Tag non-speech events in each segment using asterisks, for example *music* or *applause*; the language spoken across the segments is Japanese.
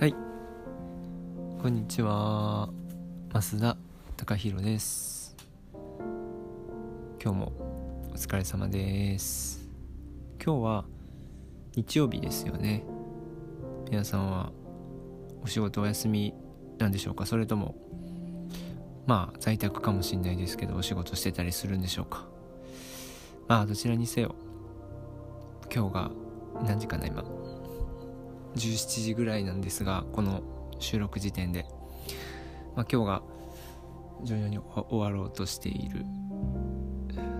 はい。こんにちは。増田隆弘です。今日もお疲れ様です。今日は日曜日ですよね。皆さんはお仕事お休みなんでしょうか？それともまあ在宅かもしんないですけどお仕事してたりするんでしょうか？まあどちらにせよ今日が何時かな今。17時ぐらいなんですがこの収録時点で、まあ、今日が徐々に終わろうとしている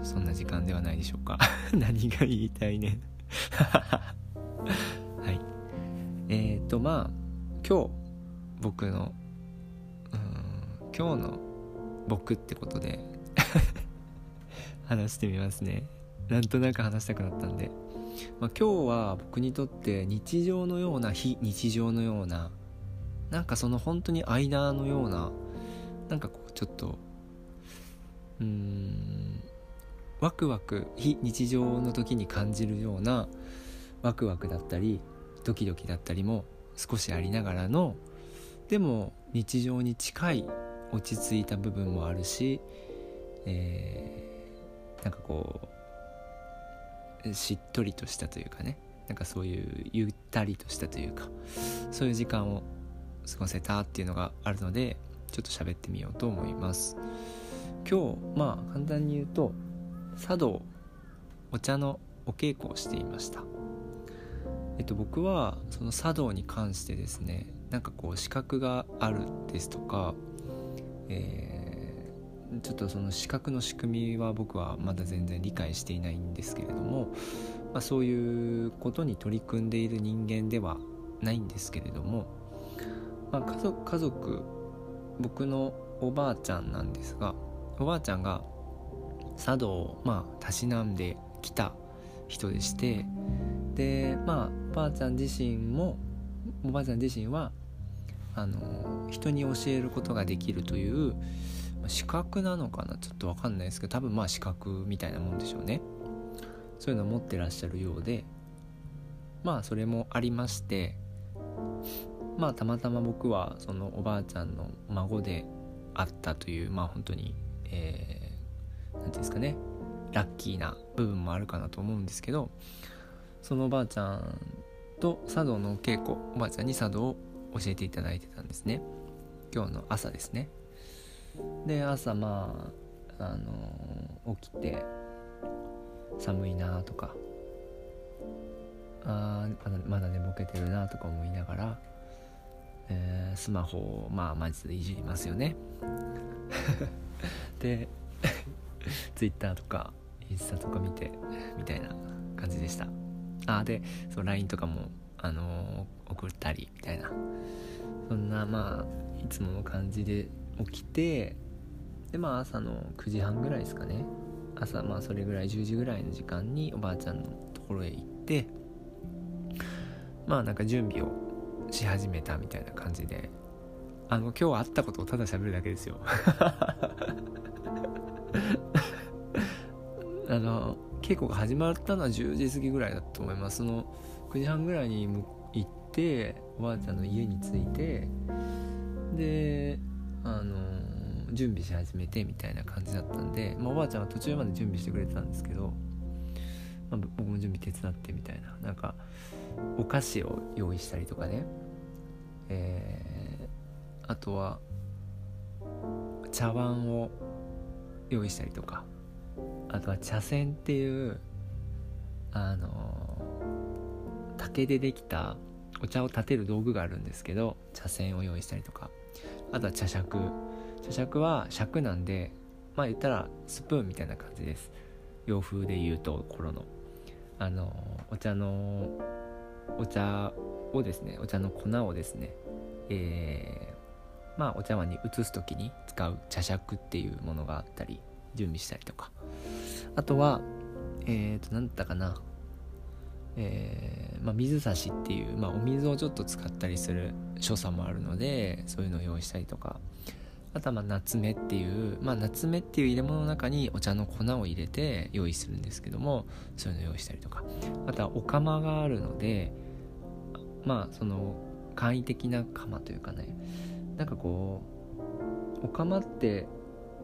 そんな時間ではないでしょうか。*laughs* 何が言いたいね。*laughs* はい。えっ、ー、とまあ今日僕のうん今日の僕ってことで *laughs* 話してみますね。なんとなく話したくなったんで。まあ、今日は僕にとって日常のような非日常のようななんかその本当に間のようななんかこうちょっとうーんワクワク非日常の時に感じるようなワクワクだったりドキドキだったりも少しありながらのでも日常に近い落ち着いた部分もあるし、えー、なんかこうしっとりとしたというかね。なんかそういうゆったりとしたというかそういう時間を過ごせたっていうのがあるのでちょっと喋ってみようと思います。今日まあ簡単に言うと茶道お茶のお稽古をしていました。えっと僕はその茶道に関してですねなんかこう資格があるですとか、えーちょっとその資格の仕組みは僕はまだ全然理解していないんですけれども、まあ、そういうことに取り組んでいる人間ではないんですけれども、まあ、家族家族僕のおばあちゃんなんですがおばあちゃんが茶道をまあたしなんできた人でしてでまあおばあちゃん自身もおばあちゃん自身はあの人に教えることができるという資格なのかな？ちょっと分かんないですけど多分まあ資格みたいなもんでしょうね。そういうのを持ってらっしゃるようでまあそれもありましてまあたまたま僕はそのおばあちゃんの孫であったというまあ本当にえー、て言うんですかねラッキーな部分もあるかなと思うんですけどそのおばあちゃんと茶道の稽古おばあちゃんに茶道を教えていただいてたんですね。今日の朝ですね。で朝まあ、あの起きて寒いなとかあまだまだ寝ぼけてるなとか思いながら、えー、スマホをまあマジでいじりますよね。*laughs* で *laughs* Twitter とかインスタとか見てみたいな感じでした。あでそう LINE とかも、あのー、送ったりみたいな。そんなまあいつもの感じで起きてでまあ朝の9時半ぐらいですかね。朝まあそれぐらい10時ぐらいの時間におばあちゃんのところへ行ってまあなんか準備をし始めたみたいな感じで。あの今日会ったことをただ喋るだけですよ。*laughs* あの稽古が始まったのは10時過ぎぐらいだと思います。その9時半ぐらいに行っておばあちゃんの家に着いてであの準備し始めてみたいな感じだったんで、まあ、おばあちゃんは途中まで準備してくれてたんですけど、まあ、僕も準備手伝ってみたいななんかお菓子を用意したりとかね。えー、あとは茶碗を用意したりとか。あとは茶筅っていうあの竹でできたお茶を立てる道具があるんですけど茶筅を用意したりとか。あとは茶杓。茶杓は尺なんでまあ言ったらスプーンみたいな感じです。洋風で言うと頃の。あのお茶のお茶をですねお茶の粉をですねえー、まあお茶碗に移す時に使う茶杓っていうものがあったり準備したりとか。あとはえっ、ー、と何だったかな。えー、まあ、水差しっていう、まあ、お水をちょっと使ったりする所作もあるのでそういうのを用意したりとか。あとはまあ夏目っていう、まあ、夏目っていう入れ物の中にお茶の粉を入れて用意するんですけどもそういうのを用意したりとか。あとはお釜があるのでまあその簡易的な釜というかね。なんかこうお釜って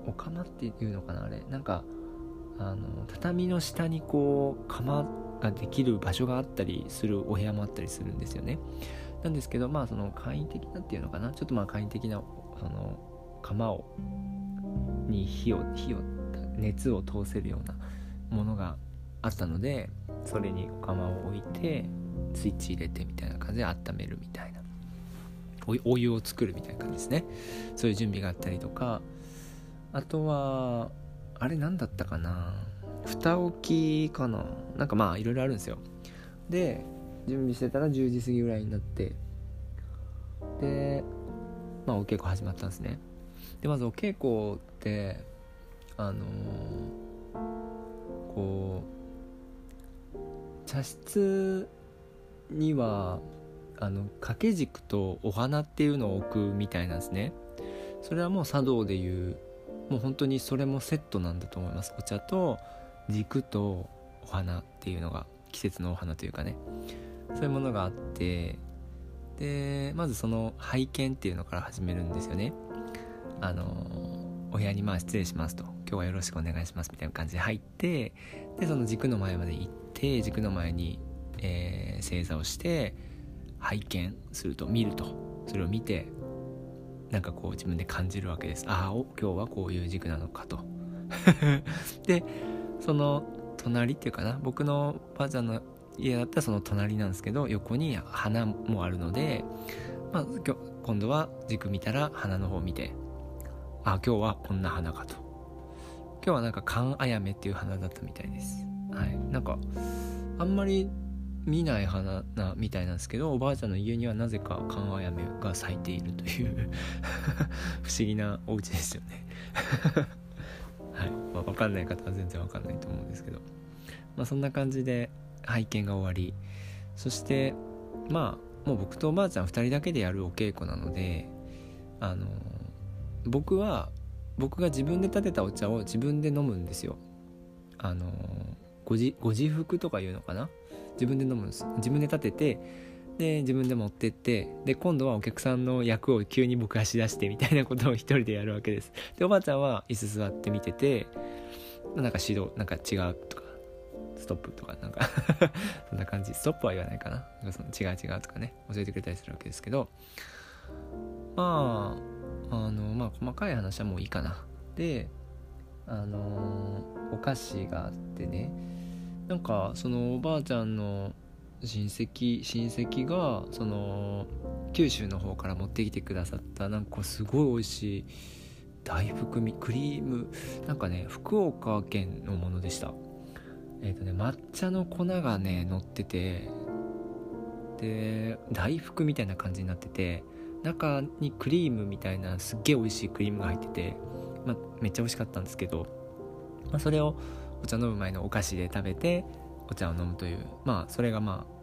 お釜っていうのかなあれ。なんかあの畳の下にこう釜ができる場所があったりするお部屋もあったりするんですよね。なんですけどまあその簡易的なっていうのかな？ちょっとまあ簡易的なその釜をに火を火を熱を通せるようなものがあったのでそれにお釜を置いてスイッチ入れてみたいな感じで温めるみたいな。お湯を作るみたいな感じですね。そういう準備があったりとか。あとはあれ何だったかな？蓋置きかな？なんかまあいろいろあるんですよ。で準備してたら10時過ぎぐらいになって。でまあお稽古始まったんですね。でまずお稽古ってあのー、こう茶室にはあの掛け軸とお花っていうのを置くみたいなんですね。それはもう茶道でいうもう本当にそれもセットなんだと思います。お茶と軸とお花っていうのが季節のお花というかね。そういうものがあってでまずその拝見っていうのから始めるんですよね。あのお部屋にまあ失礼しますと。今日はよろしくお願いしますみたいな感じで入ってでその軸の前まで行って軸の前に、えー、正座をして拝見すると見ると。それを見てなんかこう自分で感じるわけです。ああ今日はこういう軸なのかと。*laughs* でその隣っていうかな僕のばあちゃんの家だったらその隣なんですけど横に花もあるので、まあ、今今度は軸見たら花の方を見てあ今日はこんな花かと。今日はなんかカンアヤメっていう花だったみたいです。はい。なんかあんまり見ない花なみたいなんですけどおばあちゃんの家にはなぜかカンアヤメが咲いているという *laughs* 不思議なお家ですよね、まあ、分かんない方は全然分かんないと思うんですけど。まあそんな感じで拝見が終わり。そしてまあもう僕とおばあちゃん2人だけでやるお稽古なのであの僕は僕が自分で立てたお茶を自分で飲むんですよ。あのご自ご自服とかいうのかな？自分で飲むんです。自分で立ててで自分で持ってってで今度はお客さんの役を急に僕がし出してみたいなことを一人でやるわけです。でおばあちゃんは椅子座って見ててなんか指導なんか違うとかストップとかなんか *laughs* そんな感じ。ストップは言わないかな。なんかその違う違うとかね教えてくれたりするわけですけど。まああのまあ細かい話はもういいかな。であのお菓子があってね。なんかそのおばあちゃんの親戚親戚がその九州の方から持ってきてくださったなんかすごい美味しい大福みクリームなんかね福岡県のものでした。えっ、ー、とね抹茶の粉がね乗っててで大福みたいな感じになってて中にクリームみたいなすっげえ美味しいクリームが入ってて、ま、めっちゃ美味しかったんですけど、まあ、それをお茶飲む前のお菓子で食べてお茶を飲むというまあそれがまあ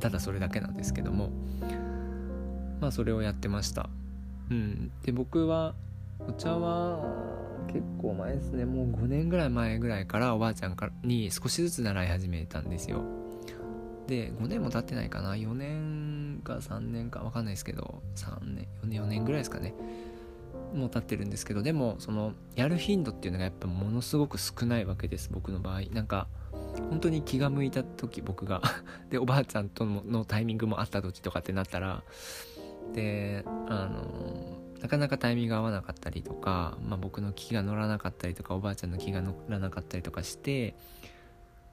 ただそれだけなんですけども。まあそれをやってました。うん。で僕はお茶は結構前ですね。もう5年ぐらい前ぐらいからおばあちゃんからに少しずつ習い始めたんですよ。で5年も経ってないかな。4年か3年か分かんないですけど。3年4年4年ぐらいですかね。もう経ってるんですけど。でもそのやる頻度っていうのがやっぱものすごく少ないわけです僕の場合。なんか本当に気が向いた時僕が。*laughs* でおばあちゃんとのタイミングもあった時とかってなったらであのなかなかタイミングが合わなかったりとか、まあ、僕の気が乗らなかったりとかおばあちゃんの気が乗らなかったりとかして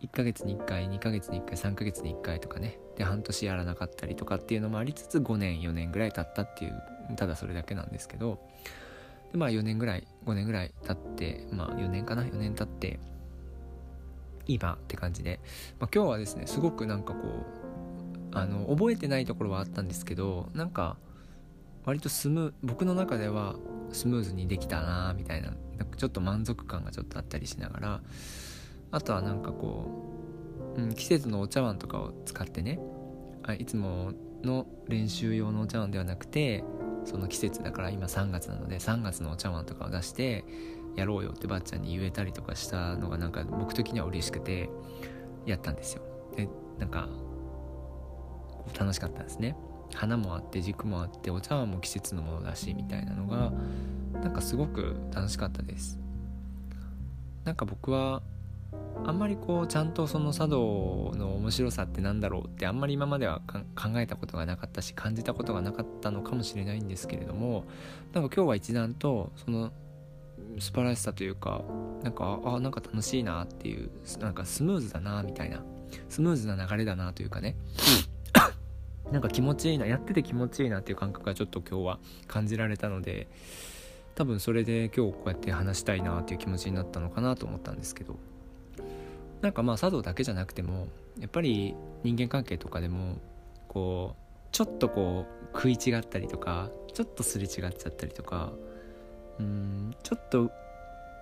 1ヶ月に1回2ヶ月に1回3ヶ月に1回とかね。で半年やらなかったりとかっていうのもありつつ5年4年ぐらい経ったっていうただそれだけなんですけど。でまあ4年ぐらい5年ぐらい経ってまあ4年かな？4年経って今って感じで、まあ、今日はですねすごくなんかこうあの覚えてないところはあったんですけどなんか割とスム僕の中ではスムーズにできたなみたいななんかちょっと満足感がちょっとあったりしながらあとはなんかこう、うん、季節のお茶碗とかを使ってねあいつもの練習用のお茶碗ではなくてその季節だから今3月なので3月のお茶碗とかを出してやろうよってばあちゃんに言えたりとかしたのがなんか僕的には嬉しくてやったんですよ。でなんか楽しかったんですね。花もあって軸もあってお茶碗も季節のものだしみたいなのがなんかすごく楽しかったです。なんか僕はあんまりこうちゃんとその茶道の面白さってなんだろうってあんまり今までは考えたことがなかったし感じたことがなかったのかもしれないんですけれどもなんか今日は一段とその素晴らしさというかなんかあなんか楽しいなっていうなんかスムーズだなみたいなスムーズな流れだなというかね。*coughs* なんか気持ちいいなやってて気持ちいいなっていう感覚がちょっと今日は感じられたので多分それで今日こうやって話したいなっていう気持ちになったのかなと思ったんですけど。なんかまあ茶道だけじゃなくてもやっぱり人間関係とかでもこうちょっとこう食い違ったりとかちょっとすれ違っちゃったりとかうんちょっと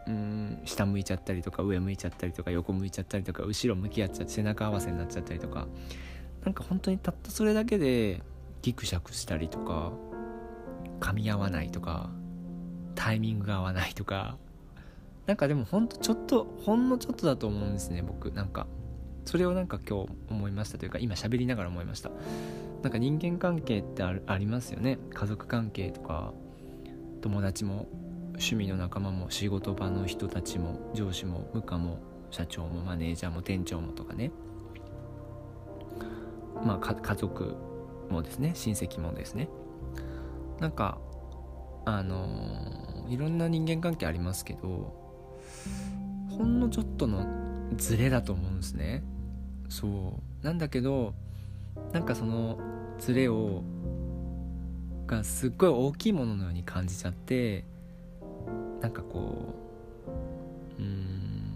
うん下向いちゃったりとか上向いちゃったりとか横向いちゃったりとか後ろ向き合っちゃって背中合わせになっちゃったりとかなんか本当にたったそれだけでギクシャクしたりとか噛み合わないとかタイミングが合わないとかなんかでもほんとちょっとほんのちょっとだと思うんですね僕。なんかそれをなんか今日思いましたというか今喋りながら思いました。なんか人間関係ってありますよね。家族関係とか友達も趣味の仲間も仕事場の人たちも上司も部下も社長もマネージャーも店長もとかね。まあ家族もですね。親戚もですね。なんかあのー、いろんな人間関係ありますけどほんのちょっとのズレだと思うんですね。そう。なんだけどなんかそのズレをがすっごい大きいもののように感じちゃってなんかこううん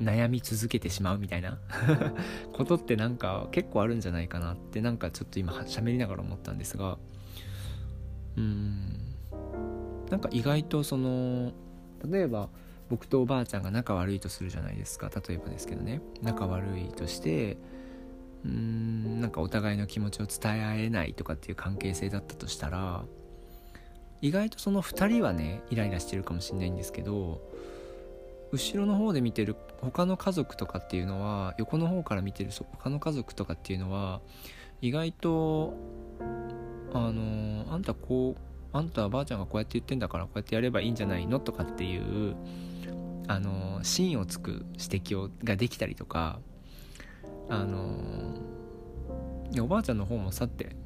悩み続けてしまうみたいな *laughs* ことってなんか結構あるんじゃないかなってなんかちょっと今喋りながら思ったんですがうんなんか意外とその例えば僕とおばあちゃんが仲悪いとするじゃないですか。例えばですけどね。仲悪いとしてうーんなんかお互いの気持ちを伝え合えないとかっていう関係性だったとしたら意外とその2人はねイライラしてるかもしれないんですけど後ろの方で見てる他の家族とかっていうのは横の方から見てる他の家族とかっていうのは意外とあのあんたこうあんたはばあちゃんがこうやって言ってんだからこうやってやればいいんじゃないのとかっていうあの芯をつく指摘をができたりとかあのおばあちゃんの方もさって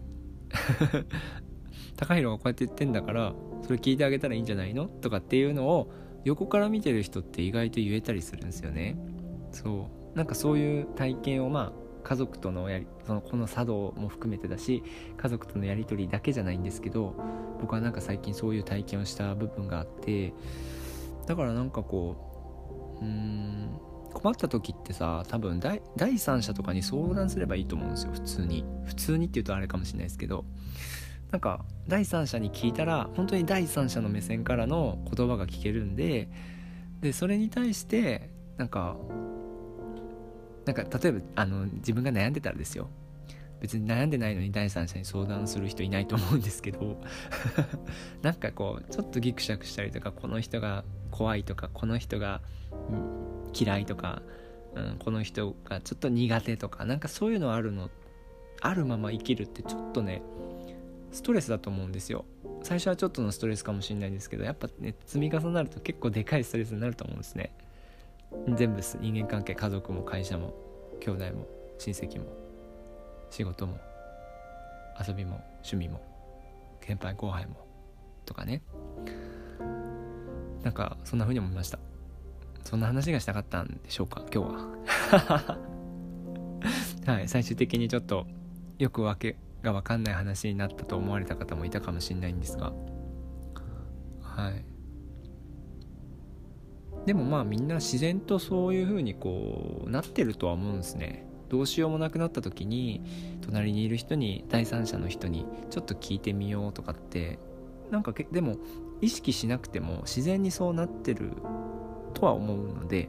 *laughs* 高弘がこうやって言ってんだからそれ聞いてあげたらいいんじゃないの？とかっていうのを横から見てる人って意外と言えたりするんですよね。そう。なんかそういう体験をまあ家族とのやりそのこの茶道も含めてだし家族とのやり取りだけじゃないんですけど僕はなんか最近そういう体験をした部分があってだからなんかこううん困った時ってさ多分第三者とかに相談すればいいと思うんですよ。普通に。普通にって言うとあれかもしれないですけど。なんか第三者に聞いたら本当に第三者の目線からの言葉が聞けるんででそれに対してなんかなんか例えばあの自分が悩んでたらですよ。別に悩んでないのに第三者に相談する人いないと思うんですけど。*laughs* なんかこうちょっとギクシャクしたりとかこの人が怖いとかこの人が、嫌いとか、うん、この人がちょっと苦手とかなんかそういうのあるのあるまま生きるってちょっとねストレスだと思うんですよ。最初はちょっとのストレスかもしれないんですけどやっぱね積み重なると結構でかいストレスになると思うんですね。全部人間関係家族も会社も兄弟も親戚も仕事も遊びも趣味も先輩後輩もとかね。なんかそんな風に思いました。そんな話がしたかったんでしょうか今日は。*laughs* はい最終的にちょっとよくわけが分かんない話になったと思われた方もいたかもしれないんですが。はい。でもまあみんな自然とそういう風にこうなってるとは思うんですね。どうしようもなくなった時に隣にいる人に第三者の人にちょっと聞いてみようとかってなんかでも意識しなくても自然にそうなってるとは思うので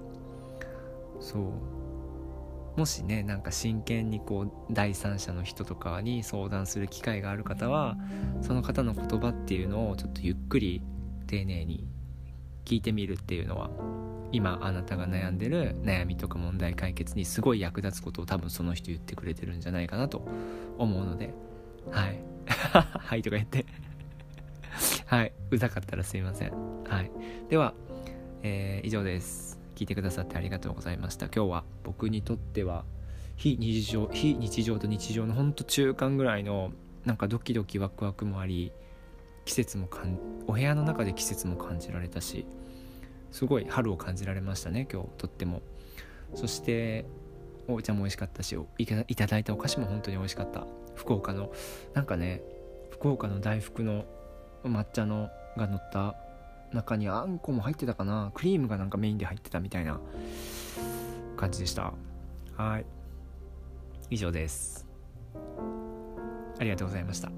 そう。もしねなんか真剣にこう第三者の人とかに相談する機会がある方はその方の言葉っていうのをちょっとゆっくり丁寧に聞いてみるっていうのは今あなたが悩んでる悩みとか問題解決にすごい役立つことを多分その人言ってくれてるんじゃないかなと思うのではい。*laughs* はいとか言って。はい。うざかったらすいません。はい。では、えー、以上です。聞いてくださってありがとうございました。今日は僕にとっては非日常非日常と日常のほんと中間ぐらいのなんかドキドキワクワクもあり季節もかんお部屋の中で季節も感じられたしすごい春を感じられましたね今日とっても。そしてお茶も美味しかったしいただいたお菓子も本当に美味しかった。福岡のなんかね福岡の大福の抹茶のが乗った中にあんこも入ってたかな？クリームがなんかメインで入ってたみたいな感じでした。はい。以上です。ありがとうございました。